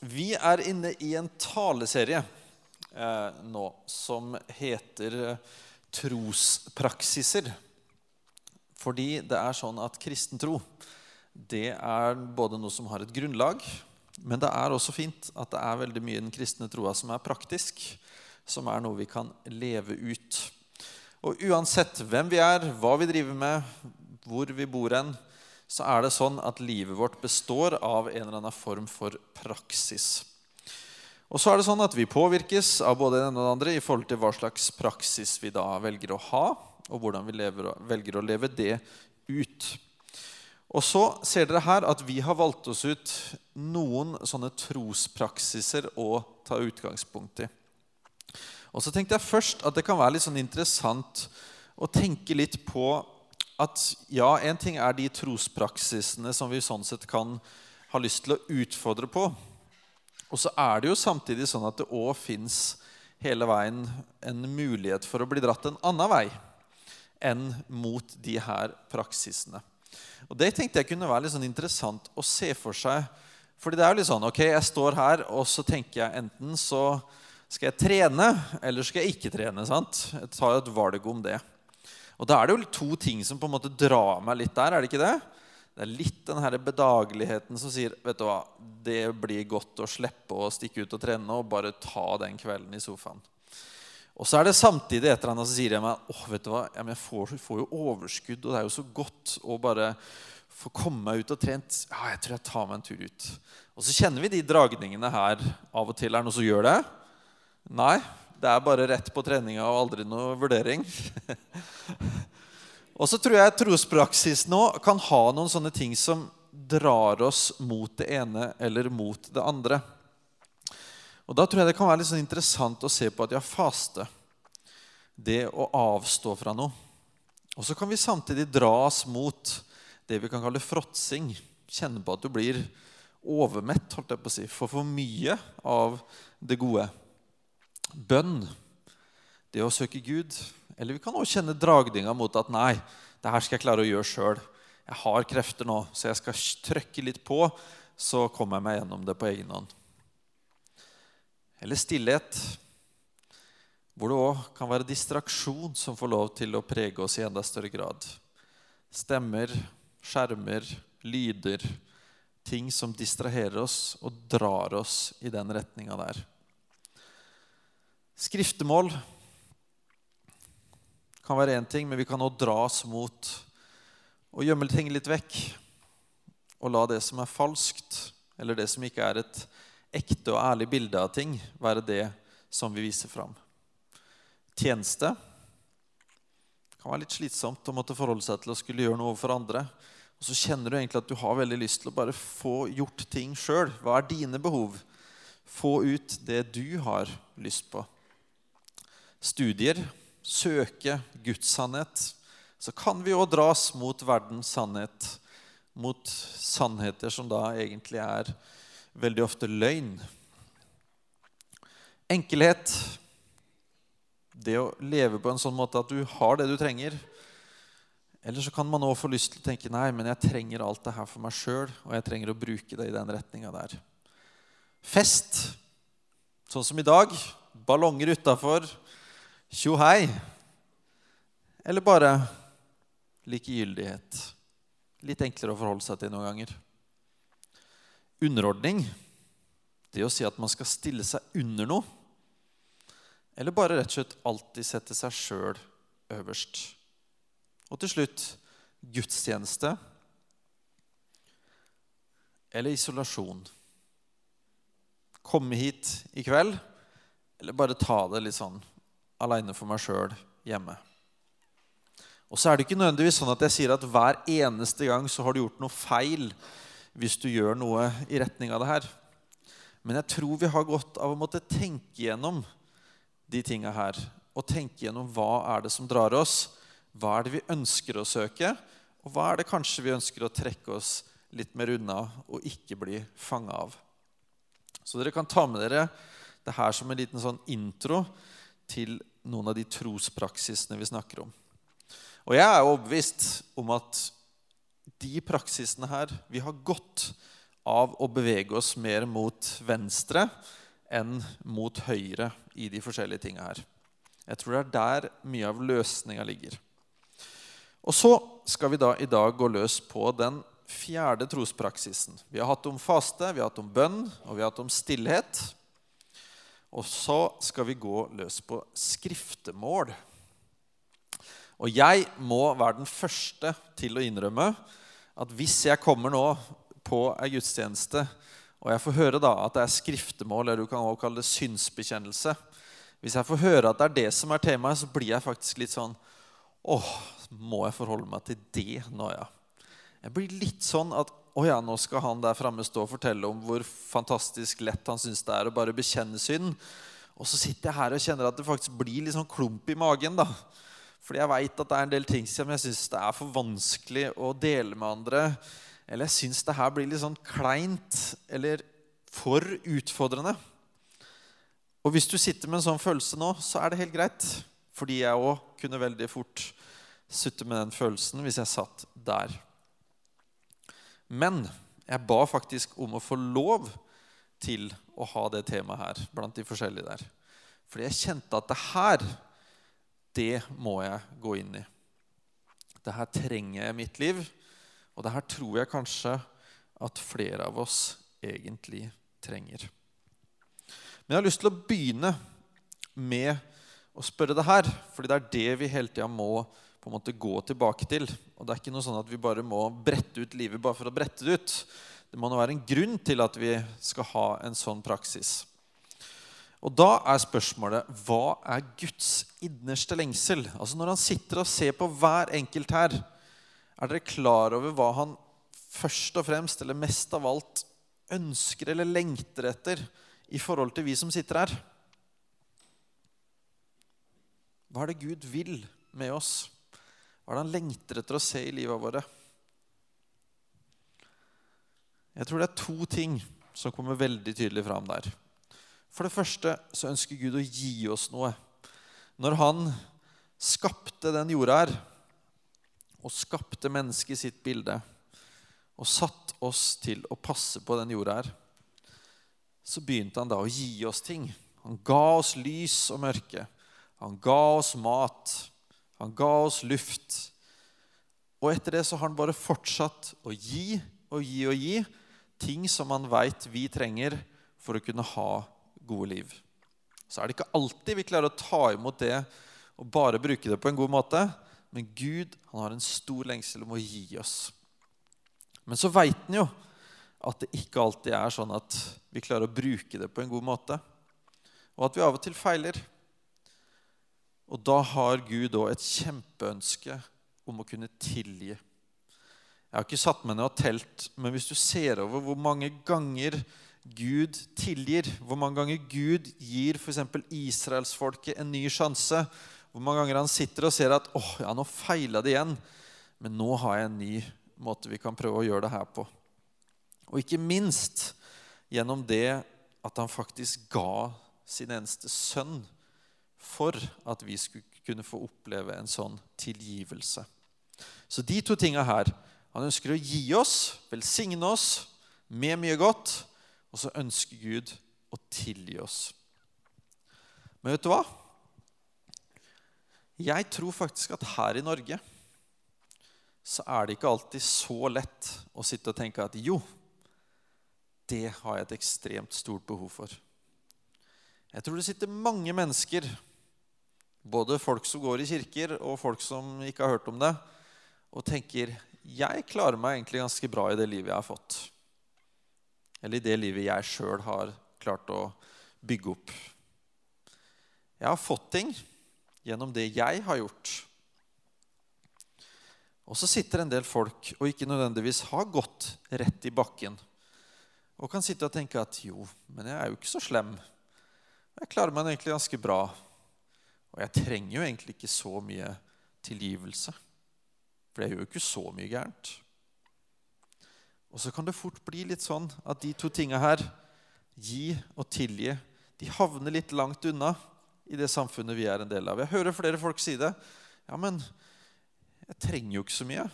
Vi er inne i en taleserie eh, nå som heter eh, Trospraksiser. Fordi det er sånn at kristen tro det er både noe som har et grunnlag, men det er også fint at det er veldig mye i den kristne troa som er praktisk, som er noe vi kan leve ut. Og uansett hvem vi er, hva vi driver med, hvor vi bor hen, så er det sånn at livet vårt består av en eller annen form for praksis. Og så er det sånn at Vi påvirkes av både det ene og det andre i forhold til hva slags praksis vi da velger å ha, og hvordan vi lever, velger å leve det ut. Og så ser dere her at vi har valgt oss ut noen sånne trospraksiser å ta utgangspunkt i. Og så tenkte jeg først at det kan være litt sånn interessant å tenke litt på at ja, en ting er de trospraksisene som vi sånn sett kan ha lyst til å utfordre på. Og så er det jo samtidig sånn at det òg fins hele veien en mulighet for å bli dratt en annen vei enn mot de her praksisene. Og Det tenkte jeg kunne være litt sånn interessant å se for seg. Fordi det er jo litt sånn, ok, Jeg står her, og så tenker jeg enten så skal jeg trene, eller skal jeg ikke trene. sant? Jeg tar et valg om det. Og Da er det jo to ting som på en måte drar meg litt der. er det ikke det? Det er litt den her bedageligheten som sier vet du hva, det blir godt å slippe å stikke ut og trene og bare ta den kvelden i sofaen. Og så er det samtidig et eller annet som sier jeg meg åh, vet du hva, jeg får, får, jo overskudd, og det er jo så godt å bare få komme meg ut og trent. Ja, jeg tror jeg tar meg en tur ut. Og så kjenner vi de dragningene her av og til. Er det noe som gjør det? Nei. Det er bare rett på treninga og aldri noe vurdering. og så tror jeg trospraksis nå kan ha noen sånne ting som drar oss mot det ene eller mot det andre. Og Da tror jeg det kan være litt sånn interessant å se på at ja, faste, det å avstå fra noe. Og så kan vi samtidig dras mot det vi kan kalle fråtsing. Kjenne på at du blir overmett, holdt jeg på å si, for for mye av det gode bønn, det å søke Gud. Eller vi kan også kjenne dragninga mot at nei, det her skal jeg klare å gjøre sjøl. Jeg har krefter nå, så jeg skal trykke litt på, så kommer jeg meg gjennom det på egen hånd. Eller stillhet, hvor det òg kan være distraksjon som får lov til å prege oss i enda større grad. Stemmer, skjermer, lyder. Ting som distraherer oss og drar oss i den retninga der. Skriftemål kan være én ting, men vi kan også dras mot å gjemme ting litt vekk. Og la det som er falskt, eller det som ikke er et ekte og ærlig bilde av ting, være det som vi viser fram. Tjeneste kan være litt slitsomt å måtte forholde seg til å skulle gjøre noe for andre. Og så kjenner du egentlig at du har veldig lyst til å bare få gjort ting sjøl. Hva er dine behov? Få ut det du har lyst på studier, søke Guds sannhet, så kan vi òg dras mot verdens sannhet. Mot sannheter som da egentlig er veldig ofte løgn. Enkelhet. Det å leve på en sånn måte at du har det du trenger. Eller så kan man òg få lyst til å tenke nei, men jeg trenger alt det her for meg sjøl, og jeg trenger å bruke det i den retninga der. Fest, sånn som i dag. Ballonger utafor tjo hei, eller bare likegyldighet. Litt enklere å forholde seg til noen ganger. Underordning, det å si at man skal stille seg under noe. Eller bare rett og slett alltid sette seg sjøl øverst. Og til slutt gudstjeneste eller isolasjon. Komme hit i kveld, eller bare ta det litt sånn aleine for meg sjøl hjemme. Og så er det ikke nødvendigvis sånn at jeg sier at hver eneste gang så har du gjort noe feil hvis du gjør noe i retning av det her. Men jeg tror vi har godt av å måtte tenke gjennom de tinga her. Og tenke gjennom hva er det som drar oss, hva er det vi ønsker å søke, og hva er det kanskje vi ønsker å trekke oss litt mer unna og ikke bli fanga av. Så dere kan ta med dere det her som en liten sånn intro til noen av de trospraksisene vi snakker om. Og jeg er overbevist om at de praksisene her Vi har godt av å bevege oss mer mot venstre enn mot høyre i de forskjellige tinga her. Jeg tror det er der mye av løsninga ligger. Og så skal vi da i dag gå løs på den fjerde trospraksisen. Vi har hatt om faste, vi har hatt om bønn, og vi har hatt om stillhet. Og så skal vi gå løs på skriftemål. Og jeg må være den første til å innrømme at hvis jeg kommer nå på ei gudstjeneste, og jeg får høre da at det er skriftemål, eller du kan også kalle det synsbekjennelse Hvis jeg får høre at det er det som er temaet, så blir jeg faktisk litt sånn Åh, må jeg forholde meg til det nå, ja? Jeg blir litt sånn at å ja, nå skal han der framme stå og fortelle om hvor fantastisk lett han syns det er å bare bekjenne synd. Og så sitter jeg her og kjenner at det faktisk blir litt sånn klump i magen. da. Fordi jeg veit at det er en del ting som jeg syns det er for vanskelig å dele med andre. Eller jeg syns det her blir litt sånn kleint eller for utfordrende. Og hvis du sitter med en sånn følelse nå, så er det helt greit. Fordi jeg òg kunne veldig fort sutte med den følelsen hvis jeg satt der. Men jeg ba faktisk om å få lov til å ha det temaet her blant de forskjellige der. Fordi jeg kjente at det her, det må jeg gå inn i. Det her trenger jeg i mitt liv, og det her tror jeg kanskje at flere av oss egentlig trenger. Men jeg har lyst til å begynne med å spørre det her, fordi det er det vi hele tida må på en måte gå tilbake til. Og det er ikke noe sånn at vi bare må brette ut livet bare for å brette det ut. Det må nå være en grunn til at vi skal ha en sånn praksis. Og da er spørsmålet hva er Guds innerste lengsel? Altså Når han sitter og ser på hver enkelt her, er dere klar over hva han først og fremst, eller mest av alt, ønsker eller lengter etter i forhold til vi som sitter her? Hva er det Gud vil med oss? Hva er det han lengter etter å se i livet våre? Jeg tror det er to ting som kommer veldig tydelig fram der. For det første så ønsker Gud å gi oss noe. Når han skapte den jorda her, og skapte mennesket i sitt bilde, og satt oss til å passe på den jorda her, så begynte han da å gi oss ting. Han ga oss lys og mørke. Han ga oss mat. Han ga oss luft. Og etter det så har han bare fortsatt å gi og gi og gi ting som han veit vi trenger for å kunne ha gode liv. Så er det ikke alltid vi klarer å ta imot det og bare bruke det på en god måte. Men Gud han har en stor lengsel om å gi oss. Men så veit han jo at det ikke alltid er sånn at vi klarer å bruke det på en god måte. Og at vi av og til feiler. Og da har Gud òg et kjempeønske om å kunne tilgi. Jeg har ikke satt meg ned og telt, men hvis du ser over hvor mange ganger Gud tilgir, hvor mange ganger Gud gir f.eks. israelsfolket en ny sjanse, hvor mange ganger han sitter og ser at åh, ja, nå feila det igjen, men nå har jeg en ny måte vi kan prøve å gjøre det her på. Og ikke minst gjennom det at han faktisk ga sin eneste sønn for at vi skulle kunne få oppleve en sånn tilgivelse. Så de to tinga her Han ønsker å gi oss, velsigne oss med mye godt, og så ønsker Gud å tilgi oss. Men vet du hva? Jeg tror faktisk at her i Norge så er det ikke alltid så lett å sitte og tenke at jo, det har jeg et ekstremt stort behov for. Jeg tror det sitter mange mennesker både folk som går i kirker, og folk som ikke har hørt om det, og tenker jeg klarer meg egentlig ganske bra i det livet jeg har fått. Eller i det livet jeg sjøl har klart å bygge opp. Jeg har fått ting gjennom det jeg har gjort. Og så sitter en del folk og ikke nødvendigvis har gått rett i bakken. Og kan sitte og tenke at jo, men jeg er jo ikke så slem. Jeg klarer meg egentlig ganske bra. Og jeg trenger jo egentlig ikke så mye tilgivelse. For jeg gjør jo ikke så mye gærent. Og så kan det fort bli litt sånn at de to tinga her, gi og tilgi, de havner litt langt unna i det samfunnet vi er en del av. Jeg hører flere folk si det. Ja, men jeg trenger jo ikke så mye.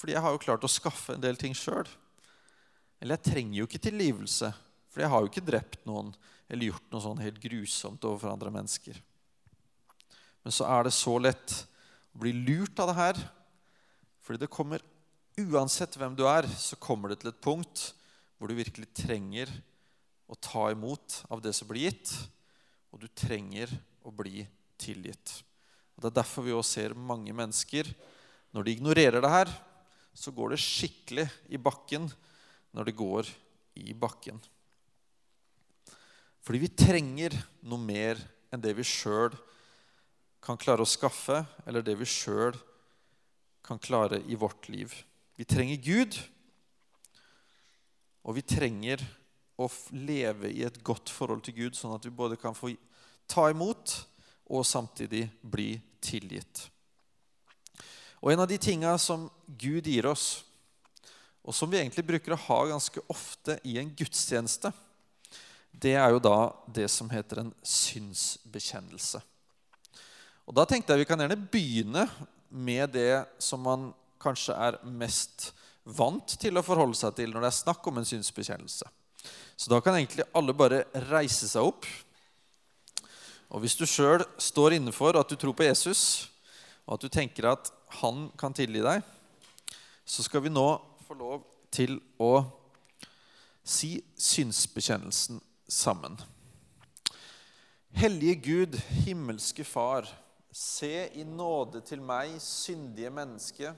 Fordi jeg har jo klart å skaffe en del ting sjøl. Eller jeg trenger jo ikke tilgivelse, for jeg har jo ikke drept noen eller gjort noe sånn helt grusomt overfor andre mennesker. Men så er det så lett å bli lurt av det her, fordi det kommer Uansett hvem du er, så kommer det til et punkt hvor du virkelig trenger å ta imot av det som blir gitt, og du trenger å bli tilgitt. Og Det er derfor vi også ser mange mennesker Når de ignorerer det her, så går det skikkelig i bakken når det går i bakken. Fordi vi trenger noe mer enn det vi sjøl kan klare å skaffe, eller det vi sjøl kan klare i vårt liv. Vi trenger Gud, og vi trenger å leve i et godt forhold til Gud, sånn at vi både kan få ta imot og samtidig bli tilgitt. Og En av de tinga som Gud gir oss, og som vi egentlig bruker å ha ganske ofte i en gudstjeneste, det er jo da det som heter en synsbekjennelse. Og Da tenkte jeg vi kan gjerne begynne med det som man kanskje er mest vant til å forholde seg til når det er snakk om en synsbekjennelse. Så da kan egentlig alle bare reise seg opp. Og hvis du sjøl står innenfor at du tror på Jesus, og at du tenker at han kan tilgi deg, så skal vi nå få lov til å si synsbekjennelsen sammen. Hellige Gud, himmelske Far, se i nåde til meg, syndige menneske,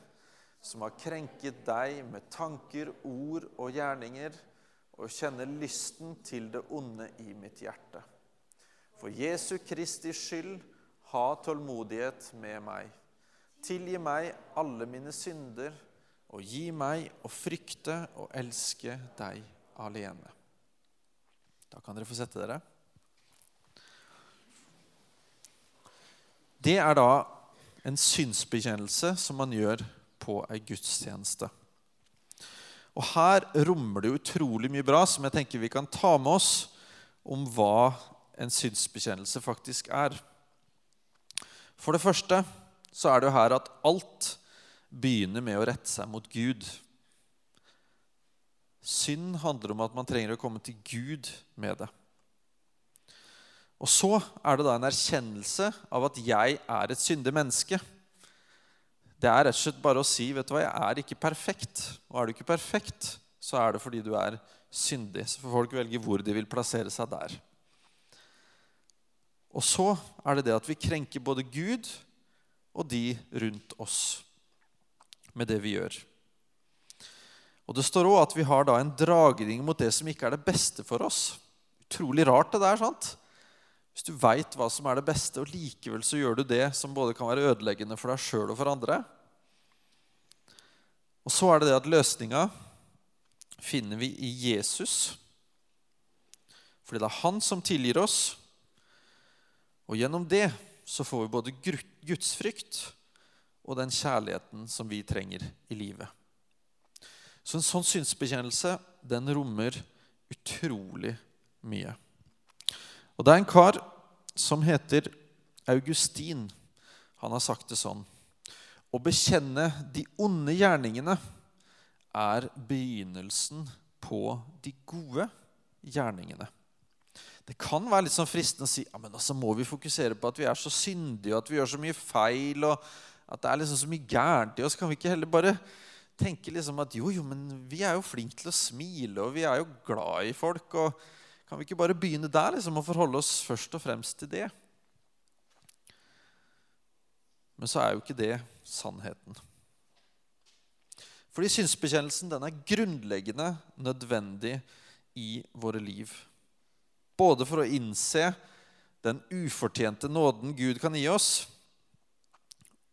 som har krenket deg med tanker, ord og gjerninger, og kjenner lysten til det onde i mitt hjerte. For Jesu Kristi skyld, ha tålmodighet med meg. Tilgi meg alle mine synder, og gi meg å frykte og elske deg alene. Da kan dere få sette dere. Det er da en synsbekjennelse som man gjør på ei gudstjeneste. Og Her rommer det utrolig mye bra som jeg tenker vi kan ta med oss om hva en synsbekjennelse faktisk er. For det første så er det jo her at alt begynner med å rette seg mot Gud. Synd handler om at man trenger å komme til Gud med det. Og så er det da en erkjennelse av at jeg er et syndig menneske. Det er rett og slett bare å si vet du hva, jeg er ikke perfekt. Og er du ikke perfekt, så er det fordi du er syndig. Så får folk velge hvor de vil plassere seg der. Og så er det det at vi krenker både Gud og de rundt oss med det vi gjør. Og Det står òg at vi har da en dragning mot det som ikke er det beste for oss. Utrolig rart, det der. sant? Hvis du veit hva som er det beste, og likevel så gjør du det som både kan være ødeleggende for deg sjøl og for andre. Og så er det det at løsninga finner vi i Jesus. Fordi det er han som tilgir oss. Og gjennom det så får vi både gudsfrykt og den kjærligheten som vi trenger i livet. Så en sånn synsbekjennelse den rommer utrolig mye. Og det er en kar som heter Augustin. Han har sagt det sånn Å bekjenne de onde gjerningene er begynnelsen på de gode gjerningene. Det kan være litt sånn fristende å si ja, men altså må vi fokusere på at vi er så syndige, og at vi gjør så mye feil, og at det er liksom så mye gærent i oss. Kan vi ikke heller bare tenke liksom at jo, jo, men vi er jo flinke til å smile, og vi er jo glad i folk. og kan vi ikke bare begynne der liksom, og forholde oss først og fremst til det? Men så er jo ikke det sannheten. Fordi synsbekjennelsen den er grunnleggende nødvendig i våre liv. Både for å innse den ufortjente nåden Gud kan gi oss,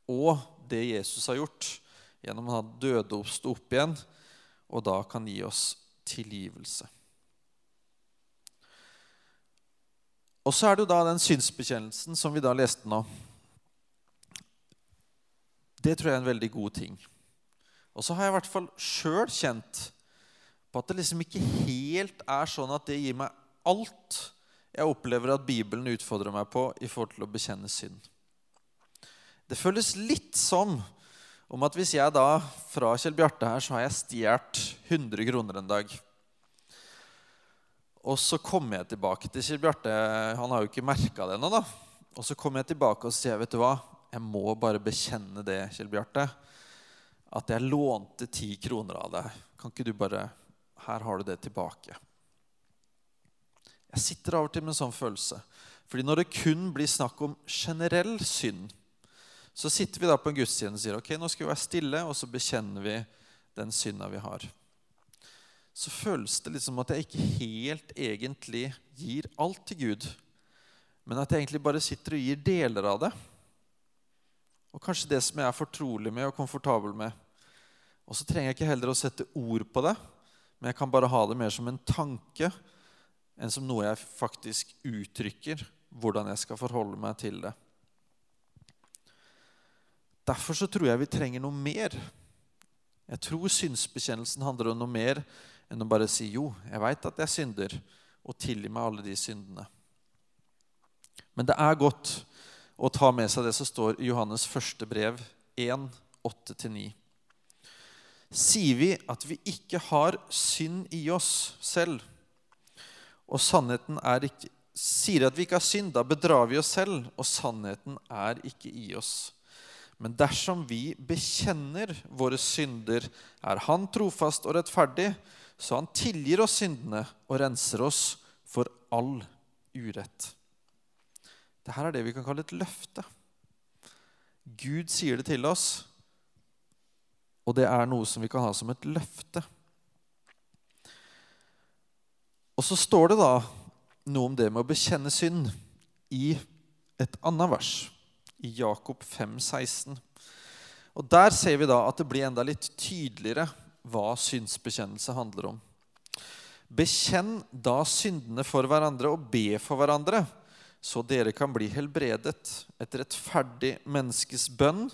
og det Jesus har gjort gjennom å ha stå opp igjen, og da kan gi oss tilgivelse. Og så er det jo da den synsbekjennelsen som vi da leste nå. Det tror jeg er en veldig god ting. Og så har jeg i hvert fall sjøl kjent på at det liksom ikke helt er sånn at det gir meg alt jeg opplever at Bibelen utfordrer meg på i forhold til å bekjenne synd. Det føles litt som om at hvis jeg da fra Kjell Bjarte her, så har jeg stjålet 100 kroner en dag. Og så kommer jeg tilbake til Kjell Bjarte. Han har jo ikke merka det ennå. da. Og så kommer jeg tilbake og sier vet du hva, jeg må bare bekjenne det, Kjell Bjarte. At jeg lånte ti kroner av deg. Kan ikke du bare Her har du det tilbake. Jeg sitter av og til med en sånn følelse. Fordi når det kun blir snakk om generell synd, så sitter vi da på en gudstjeneste og sier ok, nå skal vi være stille, og så bekjenner vi den synda vi har. Så føles det liksom at jeg ikke helt egentlig gir alt til Gud, men at jeg egentlig bare sitter og gir deler av det. Og kanskje det som jeg er fortrolig med og komfortabel med. Og så trenger jeg ikke heller å sette ord på det, men jeg kan bare ha det mer som en tanke enn som noe jeg faktisk uttrykker hvordan jeg skal forholde meg til det. Derfor så tror jeg vi trenger noe mer. Jeg tror synsbekjennelsen handler om noe mer enn å bare si 'jo, jeg veit at jeg synder', og tilgi meg alle de syndene. Men det er godt å ta med seg det som står i Johannes første brev 1, 8-9. Sier vi at vi ikke har synd i oss selv, og sannheten er ikke Sier at vi ikke har synd, da bedrar vi oss selv, og sannheten er ikke i oss. Men dersom vi bekjenner våre synder, er Han trofast og rettferdig, så Han tilgir oss syndene og renser oss for all urett. Dette er det vi kan kalle et løfte. Gud sier det til oss, og det er noe som vi kan ha som et løfte. Og så står det da noe om det med å bekjenne synd i et annet vers, i Jakob 5, 16. Og Der ser vi da at det blir enda litt tydeligere hva synsbekjennelse handler om. Bekjenn da syndene for hverandre og be for hverandre, så dere kan bli helbredet. Et rettferdig menneskes bønn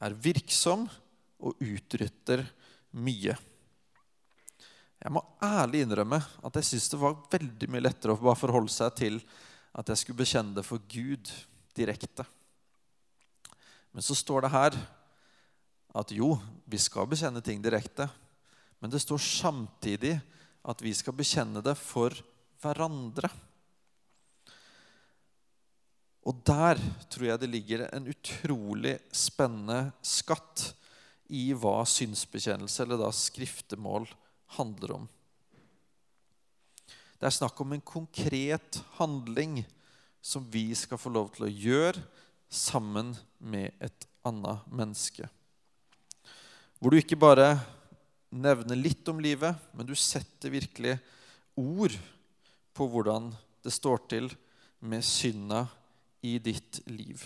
er virksom og utrytter mye. Jeg må ærlig innrømme at jeg syns det var veldig mye lettere å bare forholde seg til at jeg skulle bekjenne det for Gud direkte. Men så står det her at jo, vi skal bekjenne ting direkte. Men det står samtidig at vi skal bekjenne det for hverandre. Og der tror jeg det ligger en utrolig spennende skatt i hva synsbekjennelse, eller da skriftemål, handler om. Det er snakk om en konkret handling som vi skal få lov til å gjøre sammen med et annet menneske. Hvor du ikke bare nevner litt om livet, men du setter virkelig ord på hvordan det står til med synda i ditt liv.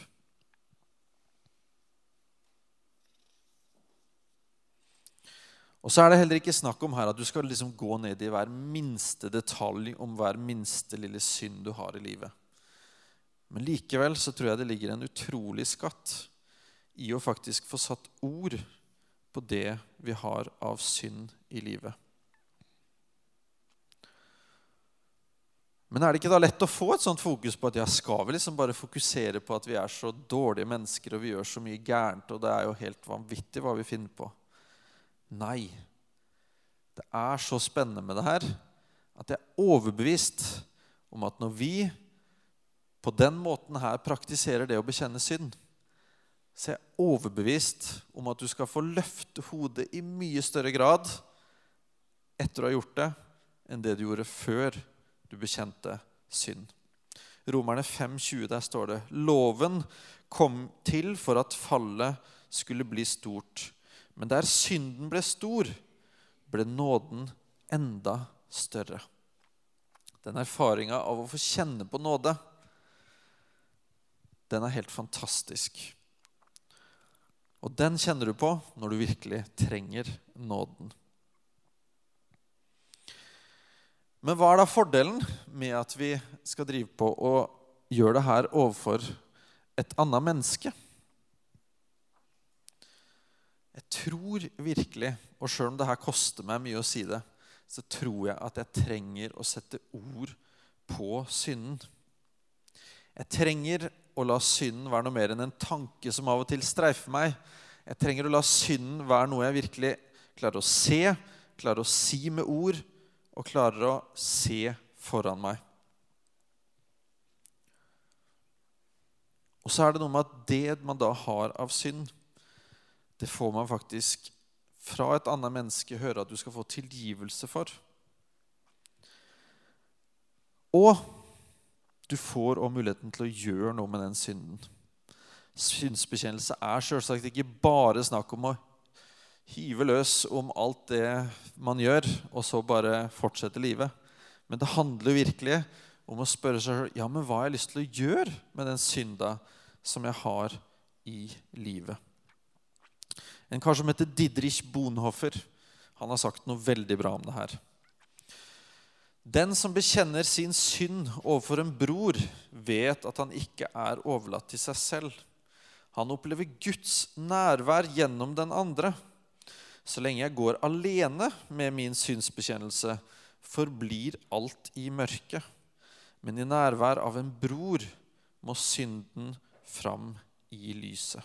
Og så er det heller ikke snakk om her at du skal liksom gå ned i hver minste detalj om hver minste lille synd du har i livet. Men likevel så tror jeg det ligger en utrolig skatt i å faktisk få satt ord på det vi har av synd i livet. Men er det ikke da lett å få et sånt fokus på at ja, skal vi liksom bare fokusere på at vi er så dårlige mennesker og vi gjør så mye gærent, og det er jo helt vanvittig hva vi finner på? Nei. Det er så spennende med det her at jeg er overbevist om at når vi på den måten her praktiserer det å bekjenne synd, så er jeg overbevist om at du skal få løfte hodet i mye større grad etter å ha gjort det, enn det du gjorde før du bekjente synd. Romerne 5,20, der står det Loven kom til for at fallet skulle bli stort. Men der synden ble stor, ble nåden enda større. Den erfaringa av å få kjenne på nåde, den er helt fantastisk. Og den kjenner du på når du virkelig trenger nåden. Men hva er da fordelen med at vi skal drive på og gjøre det her overfor et annet menneske? Jeg tror virkelig, og sjøl om det her koster meg mye å si det, så tror jeg at jeg trenger å sette ord på synden. Jeg trenger å la synden være noe mer enn en tanke som av og til streifer meg. Jeg trenger å la synden være noe jeg virkelig klarer å se, klarer å si med ord, og klarer å se foran meg. Og så er det noe med at det man da har av synd, det får man faktisk fra et annet menneske høre at du skal få tilgivelse for. Og du får òg muligheten til å gjøre noe med den synden. Synsbekjennelse er selvsagt ikke bare snakk om å hive løs om alt det man gjør, og så bare fortsette livet. Men det handler virkelig om å spørre seg selv ja, men hva har jeg lyst til å gjøre med den synda som jeg har i livet. En kar som heter Didrich Bonhoffer, han har sagt noe veldig bra om det her. Den som bekjenner sin synd overfor en bror, vet at han ikke er overlatt til seg selv. Han opplever Guds nærvær gjennom den andre. Så lenge jeg går alene med min synsbekjennelse, forblir alt i mørket. Men i nærvær av en bror må synden fram i lyset.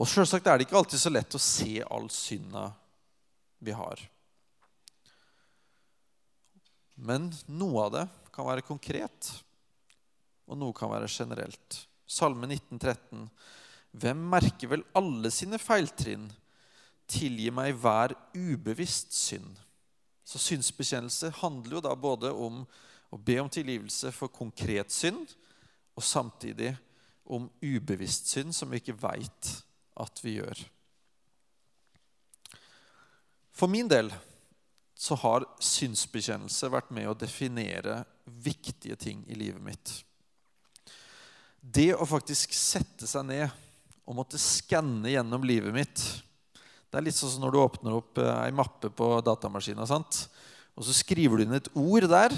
Og selvsagt er det ikke alltid så lett å se all synda vi har. Men noe av det kan være konkret, og noe kan være generelt. Salme 1913. Hvem merker vel alle sine feiltrinn? Tilgi meg hver ubevisst synd. Så synsbekjennelse handler jo da både om å be om tilgivelse for konkret synd, og samtidig om ubevisst synd som vi ikke veit at vi gjør. For min del så har synsbekjennelse vært med å definere viktige ting i livet mitt. Det å faktisk sette seg ned og måtte skanne gjennom livet mitt Det er litt sånn som når du åpner opp eh, ei mappe på datamaskinen, og så skriver du inn et ord der,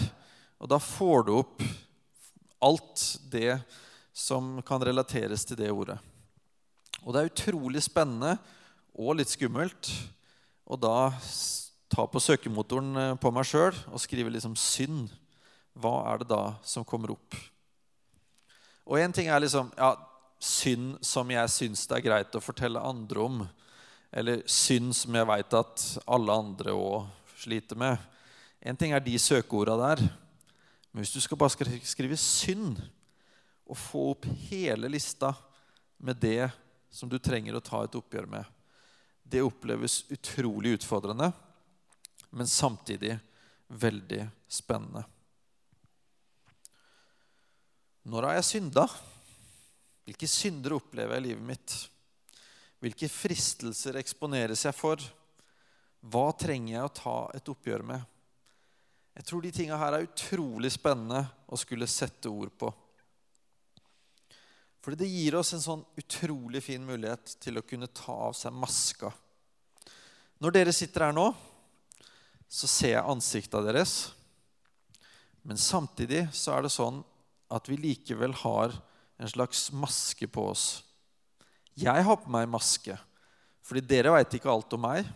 og da får du opp alt det som kan relateres til det ordet. Og det er utrolig spennende og litt skummelt å da ta på søkemotoren eh, på meg sjøl og skrive liksom 'synd'. Hva er det da som kommer opp? Og én ting er liksom ja, synd som jeg syns det er greit å fortelle andre om. Eller synd som jeg veit at alle andre òg sliter med. Én ting er de søkeorda der. Men hvis du skal bare skrive synd, og få opp hele lista med det som du trenger å ta et oppgjør med, det oppleves utrolig utfordrende, men samtidig veldig spennende. Når har jeg synda? Hvilke synder opplever jeg i livet mitt? Hvilke fristelser eksponeres jeg for? Hva trenger jeg å ta et oppgjør med? Jeg tror de tinga her er utrolig spennende å skulle sette ord på. Fordi det gir oss en sånn utrolig fin mulighet til å kunne ta av seg maska. Når dere sitter her nå, så ser jeg ansikta deres. Men samtidig så er det sånn at vi likevel har en slags maske på oss. Jeg har på meg maske, fordi dere veit ikke alt om meg.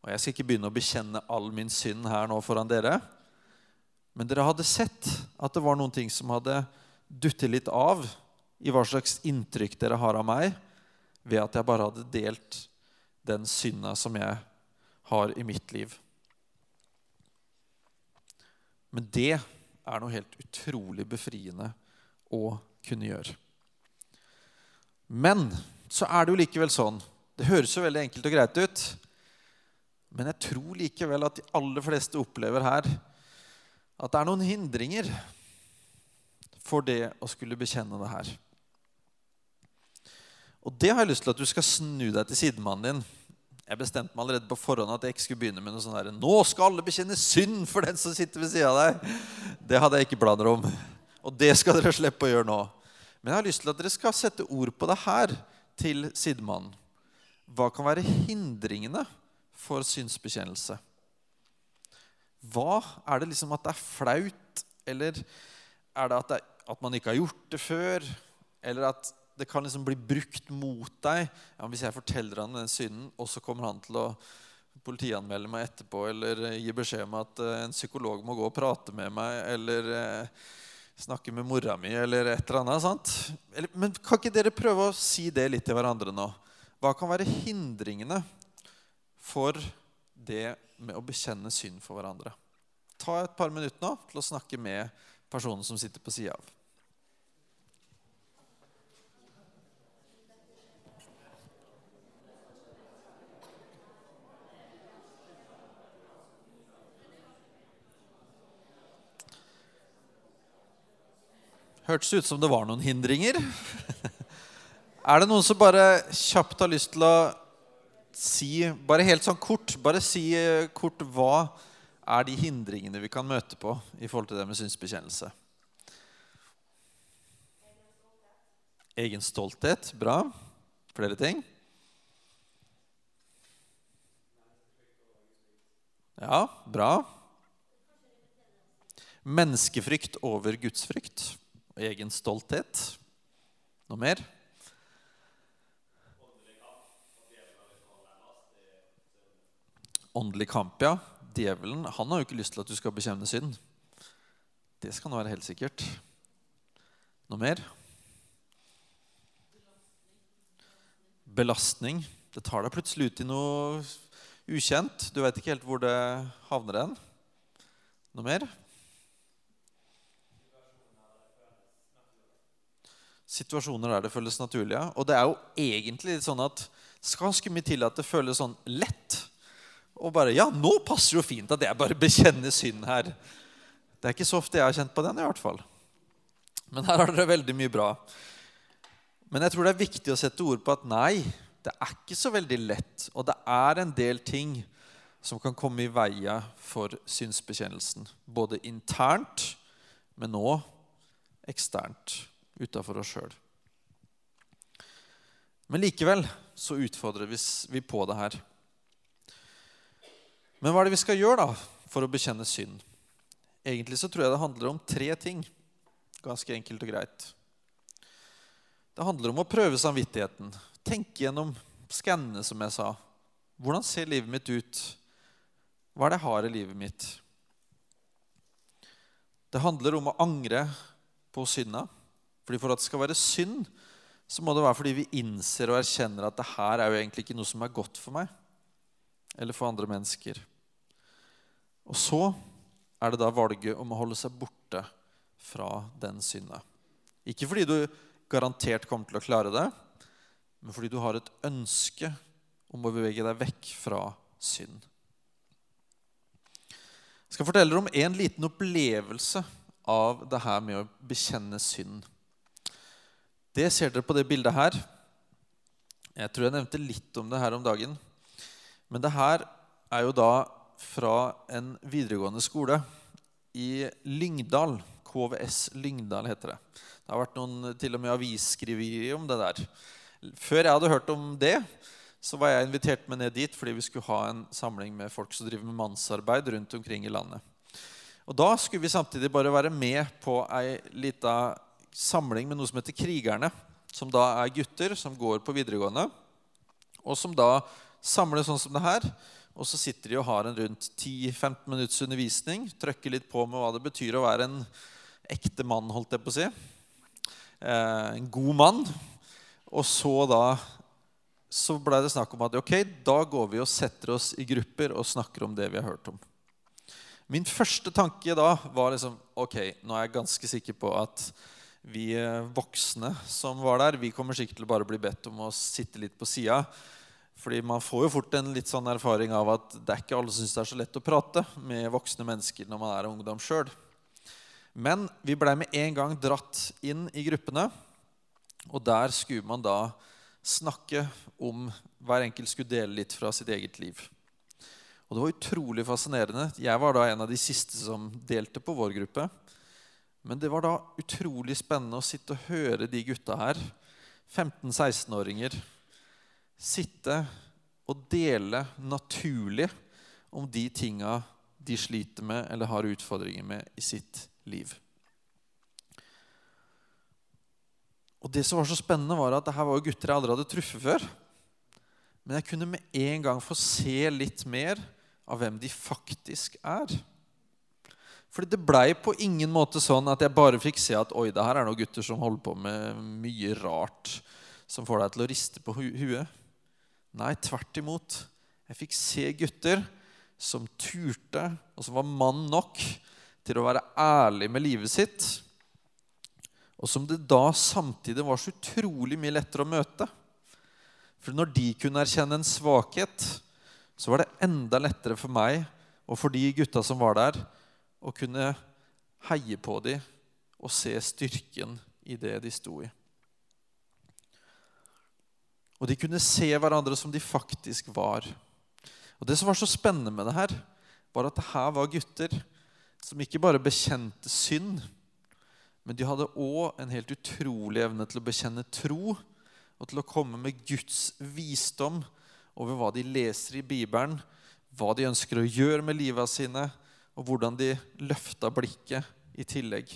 Og jeg skal ikke begynne å bekjenne all min synd her nå foran dere. Men dere hadde sett at det var noen ting som hadde duttet litt av i hva slags inntrykk dere har av meg, ved at jeg bare hadde delt den synda som jeg har i mitt liv. Men det er noe helt utrolig befriende å kunne gjøre. Men så er det jo likevel sånn Det høres jo veldig enkelt og greit ut. Men jeg tror likevel at de aller fleste opplever her at det er noen hindringer for det å skulle bekjenne det her. Og det har jeg lyst til at du skal snu deg til sidemannen din. Jeg bestemte meg allerede på forhånd at jeg ikke skulle begynne med noe sånn der Nå skal alle bekjenne synd for den som sitter ved sida av deg. Det hadde jeg ikke planer om. Og det skal dere slippe å gjøre nå. Men jeg har lyst til at dere skal sette ord på det her til sidemannen. Hva kan være hindringene for synsbekjennelse? Hva er det liksom at det er flaut, eller er det at, det, at man ikke har gjort det før? Eller at det kan liksom bli brukt mot deg. Ja, hvis jeg forteller han den synden, og så kommer han til å politianmelde meg etterpå eller gi beskjed om at uh, en psykolog må gå og prate med meg eller uh, snakke med mora mi eller et eller annet. sant? Men kan ikke dere prøve å si det litt til hverandre nå? Hva kan være hindringene for det med å bekjenne synd for hverandre. Ta et par minutter nå til å snakke med personen som sitter på sida av. Hørtes ut som det var noen hindringer. Er det noen som bare kjapt har lyst til å si, bare helt sånn kort, bare si eh, kort hva er de hindringene vi kan møte på i forhold til det med synsbekjennelse? Egen stolthet. Bra. Flere ting? Ja, bra. Menneskefrykt over gudsfrykt egen stolthet. Noe mer? Åndelig kamp, ja. Djevelen han har jo ikke lyst til at du skal bekjenne synd. Det skal nå være helt sikkert. Noe mer? Belastning. Det tar deg plutselig ut i noe ukjent. Du vet ikke helt hvor det havner hen. Noe mer? Situasjoner der det føles naturlig. Og det er jo egentlig sånn at skal ganske mye til at det føles sånn lett. Og bare Ja, nå passer jo fint at jeg bare bekjenner synd her. Det er ikke så ofte jeg har kjent på den, i hvert fall. Men her har dere veldig mye bra. Men jeg tror det er viktig å sette ord på at nei, det er ikke så veldig lett. Og det er en del ting som kan komme i veia for synsbekjennelsen. Både internt, men nå eksternt utafor oss sjøl. Men likevel så utfordrer vi på det her. Men hva er det vi skal gjøre da for å bekjenne synd? Egentlig så tror jeg det handler om tre ting. Ganske enkelt og greit. Det handler om å prøve samvittigheten. Tenke gjennom, skanne, som jeg sa. Hvordan ser livet mitt ut? Hva er det jeg har i livet mitt? Det handler om å angre på synda. Fordi For at det skal være synd, så må det være fordi vi innser og erkjenner at det her er jo egentlig ikke noe som er godt for meg eller for andre mennesker. Og så er det da valget om å holde seg borte fra den synda. Ikke fordi du garantert kommer til å klare det, men fordi du har et ønske om å bevege deg vekk fra synd. Jeg skal fortelle dere om en liten opplevelse av det her med å bekjenne synd. Det ser dere på det bildet her. Jeg tror jeg nevnte litt om det her om dagen. Men det her er jo da fra en videregående skole i Lyngdal. KVS Lyngdal heter det. Det har vært noen til og med avisskriverier om det der. Før jeg hadde hørt om det, så var jeg invitert med ned dit fordi vi skulle ha en samling med folk som driver med mannsarbeid rundt omkring i landet. Og Da skulle vi samtidig bare være med på ei lita samling med noe som heter Krigerne. Som da er gutter som går på videregående, og som da samles sånn som det her. Og så sitter de og har en rundt 10-15 minutts undervisning. Trøkker litt på med hva det betyr å være en ekte mann, holdt jeg på å si. Eh, en god mann. Og så da så blei det snakk om at ok, da går vi og setter oss i grupper og snakker om det vi har hørt om. Min første tanke da var liksom Ok, nå er jeg ganske sikker på at vi eh, voksne som var der, vi kommer sikkert til å bare bli bedt om å sitte litt på sida. Fordi man får jo fort en litt sånn erfaring av at det er ikke alle som syns det er så lett å prate med voksne mennesker når man er ungdom sjøl. Men vi blei med en gang dratt inn i gruppene, og der skulle man da snakke om Hver enkelt skulle dele litt fra sitt eget liv. Og det var utrolig fascinerende. Jeg var da en av de siste som delte på vår gruppe. Men det var da utrolig spennende å sitte og høre de gutta her, 15-16-åringer, sitte og dele naturlig om de tinga de sliter med eller har utfordringer med i sitt liv. Og Det som var så spennende, var at det her var jo gutter jeg aldri hadde truffet før. Men jeg kunne med en gang få se litt mer av hvem de faktisk er. Fordi det blei på ingen måte sånn at jeg bare fikk se at oi, det her er noen gutter som holder på med mye rart som får deg til å riste på hu huet. Nei, tvert imot. Jeg fikk se gutter som turte, og som var mann nok til å være ærlig med livet sitt. Og som det da samtidig var så utrolig mye lettere å møte. For når de kunne erkjenne en svakhet, så var det enda lettere for meg og for de gutta som var der, å kunne heie på dem og se styrken i det de sto i. Og de kunne se hverandre som de faktisk var. Og Det som var så spennende med det her, var at det her var gutter som ikke bare bekjente synd, men de hadde òg en helt utrolig evne til å bekjenne tro og til å komme med Guds visdom over hva de leser i Bibelen, hva de ønsker å gjøre med livet sine, og hvordan de løfta blikket i tillegg.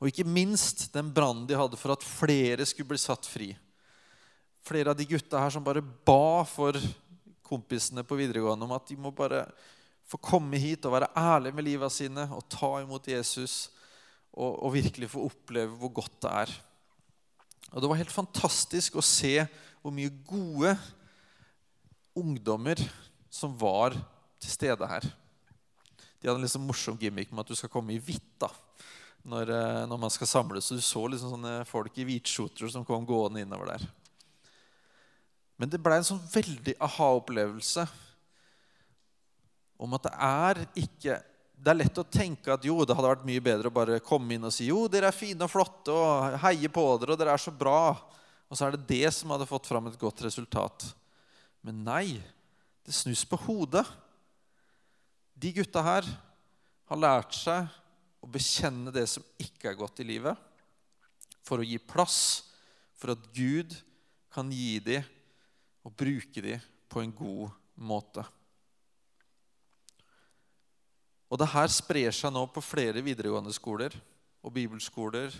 Og ikke minst den brannen de hadde for at flere skulle bli satt fri. Flere av de gutta her som bare ba for kompisene på videregående om at de må bare få komme hit og være ærlige med livet sine og ta imot Jesus og, og virkelig få oppleve hvor godt det er. Og Det var helt fantastisk å se hvor mye gode ungdommer som var til stede her. De hadde en liksom morsom gimmick med at du skal komme i hvitt da, når, eh, når, man skal samles. Så du så liksom sånne folk i hvitskjorter som kom gående innover der. Men det blei en sånn veldig aha-opplevelse om at det er ikke Det er lett å tenke at jo, det hadde vært mye bedre å bare komme inn og si jo, dere er fine og flotte og heie på dere, og dere er så bra. Og så er det det som hadde fått fram et godt resultat. Men nei, det snus på hodet. De gutta her har lært seg å bekjenne det som ikke er godt i livet, for å gi plass for at Gud kan gi dem og bruke dem på en god måte. Og det her sprer seg nå på flere videregående skoler og bibelskoler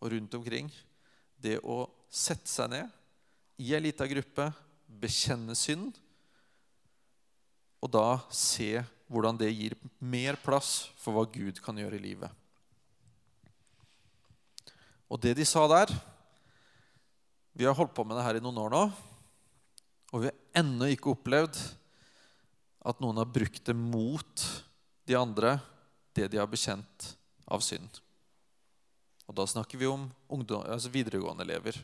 og rundt omkring. Det å sette seg ned i ei lita gruppe, bekjenne synd og da se hvordan det gir mer plass for hva Gud kan gjøre i livet. Og det de sa der Vi har holdt på med det her i noen år nå, og vi har ennå ikke opplevd at noen har brukt det mot de andre, det de har bekjent av synd. Og da snakker vi om ungdom, altså videregående elever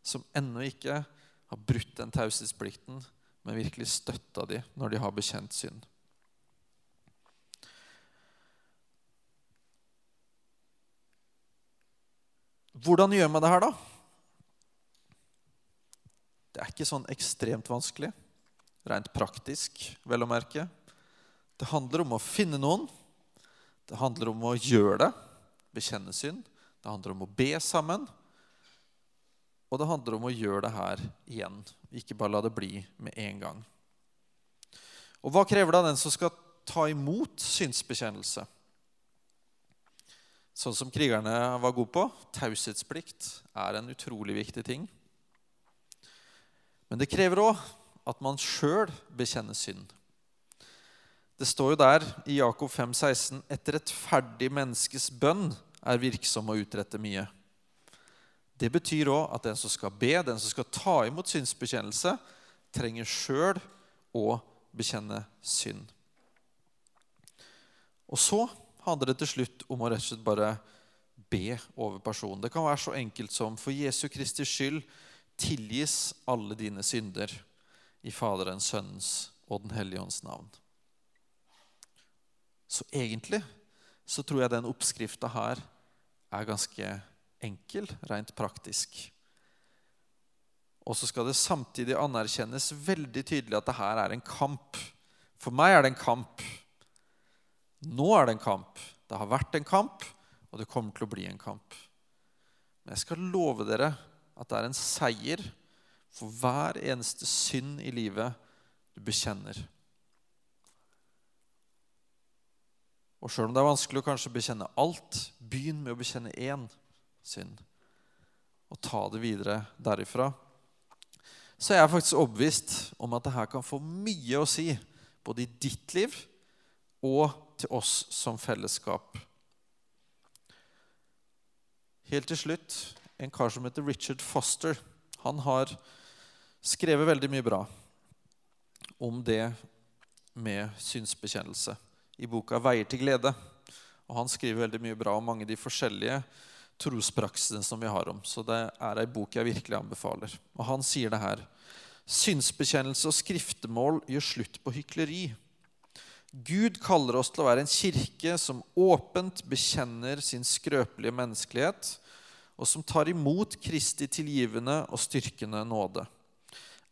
som ennå ikke har brutt den taushetsplikten men virkelig støtta de når de har bekjent synd. Hvordan gjør man det her, da? Det er ikke sånn ekstremt vanskelig. Rent praktisk, vel å merke. Det handler om å finne noen. Det handler om å gjøre det, bekjenne synd. Det handler om å be sammen. Og det handler om å gjøre det her igjen. Ikke bare la det bli med en gang. Og hva krever det av den som skal ta imot synsbekjennelse? Sånn som krigerne var gode på. Taushetsplikt er en utrolig viktig ting. Men det krever òg at man sjøl bekjenner synd. Det står jo der i Jakob 5, 16, et rettferdig menneskes bønn er virksom å utrette mye. Det betyr òg at den som skal be, den som skal ta imot synsbekjennelse, trenger sjøl å bekjenne synd. Og så handler det til slutt om å rett og slett bare be over personen. Det kan være så enkelt som for Jesu Kristi skyld tilgis alle dine synder i Faderens, Sønnens og Den hellige ånds navn. Så egentlig så tror jeg den oppskrifta her er ganske enkel, rent praktisk. Og så skal det samtidig anerkjennes veldig tydelig at det her er en kamp. For meg er det en kamp. Nå er det en kamp. Det har vært en kamp, og det kommer til å bli en kamp. Men jeg skal love dere at det er en seier for hver eneste synd i livet du bekjenner. Og sjøl om det er vanskelig å kanskje bekjenne alt, begynn med å bekjenne én synd. Og ta det videre derifra. Så jeg er faktisk overbevist om at dette kan få mye å si både i ditt liv og til oss som fellesskap. Helt til slutt en kar som heter Richard Foster. Han har skrevet veldig mye bra. om det med synsbekjennelse i boka 'Veier til glede'. Og Han skriver veldig mye bra om mange av de forskjellige trospraksisene som vi har om. Så det er ei bok jeg virkelig anbefaler. Og han sier det her. Synsbekjennelse og skriftemål gjør slutt på hykleri. Gud kaller oss til å være en kirke som åpent bekjenner sin skrøpelige menneskelighet, og som tar imot Kristi tilgivende og styrkende nåde.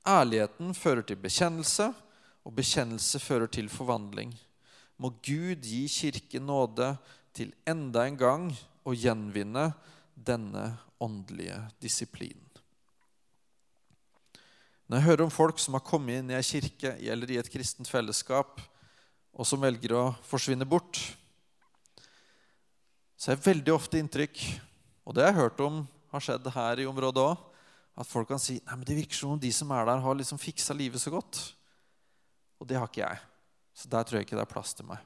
Ærligheten fører til bekjennelse, og bekjennelse fører til forvandling. Må Gud gi Kirken nåde til enda en gang å gjenvinne denne åndelige disiplinen. Når jeg hører om folk som har kommet inn i ei kirke eller i et kristent fellesskap, og som velger å forsvinne bort, så er det veldig ofte inntrykk, og det har jeg hørt om har skjedd her i området òg, at folk kan si nei, men det virker som om de som er der, har liksom fiksa livet så godt. Og det har ikke jeg. Så der tror jeg ikke det er plass til meg.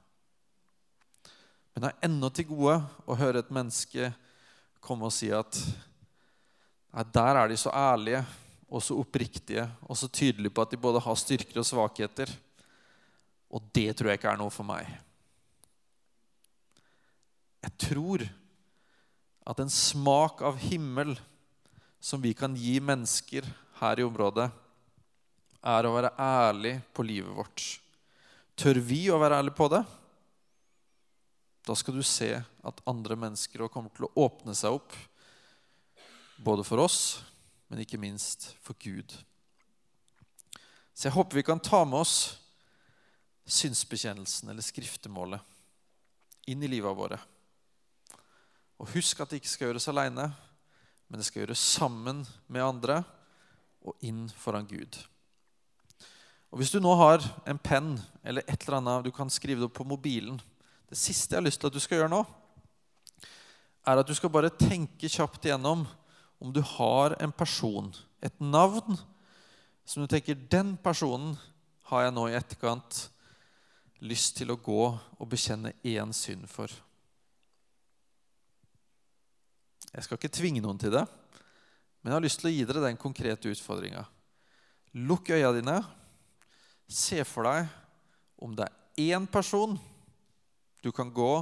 Men det er ennå til gode å høre et menneske komme og si at nei, der er de så ærlige og så oppriktige og så tydelige på at de både har styrker og svakheter. Og det tror jeg ikke er noe for meg. Jeg tror at en smak av himmel som vi kan gi mennesker her i området, er å være ærlig på livet vårt. Tør vi å være ærlig på det? Da skal du se at andre mennesker kommer til å åpne seg opp, både for oss, men ikke minst for Gud. Så jeg håper vi kan ta med oss synsbekjennelsen eller skriftemålet inn i livet våre. Og husk at det ikke skal gjøres aleine, men det skal gjøres sammen med andre og inn foran Gud. Og Hvis du nå har en penn eller et eller annet du kan skrive det opp på mobilen, det siste jeg har lyst til at du skal gjøre nå, er at du skal bare tenke kjapt igjennom om du har en person, et navn, som du tenker Den personen har jeg nå i etterkant lyst til å gå og bekjenne én synd for. Jeg skal ikke tvinge noen til det, men jeg har lyst til å gi dere den konkrete utfordringa. Lukk øya dine. Se for deg om det er én person du kan gå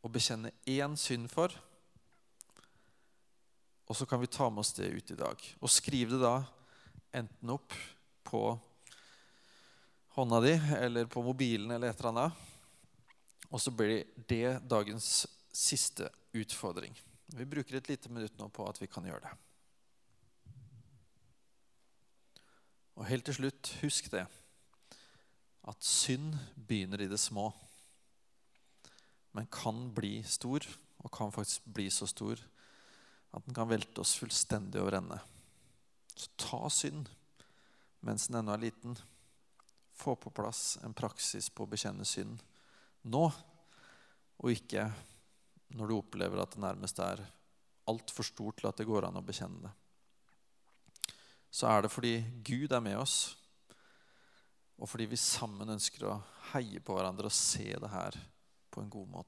og bekjenne én synd for. Og så kan vi ta med oss det ut i dag. Og skriv det da enten opp på hånda di eller på mobilen eller et eller annet. Og så blir det dagens siste utfordring. Vi bruker et lite minutt nå på at vi kan gjøre det. Og helt til slutt, husk det at synd begynner i det små men kan bli stor, og kan faktisk bli så stor at den kan velte oss fullstendig over ende. Så ta synd mens den ennå er liten. Få på plass en praksis på å bekjenne synd nå, og ikke når du opplever at det nærmest er altfor stort til at det går an å bekjenne det. Så er det fordi Gud er med oss, og fordi vi sammen ønsker å heie på hverandre og se det her på en god måte.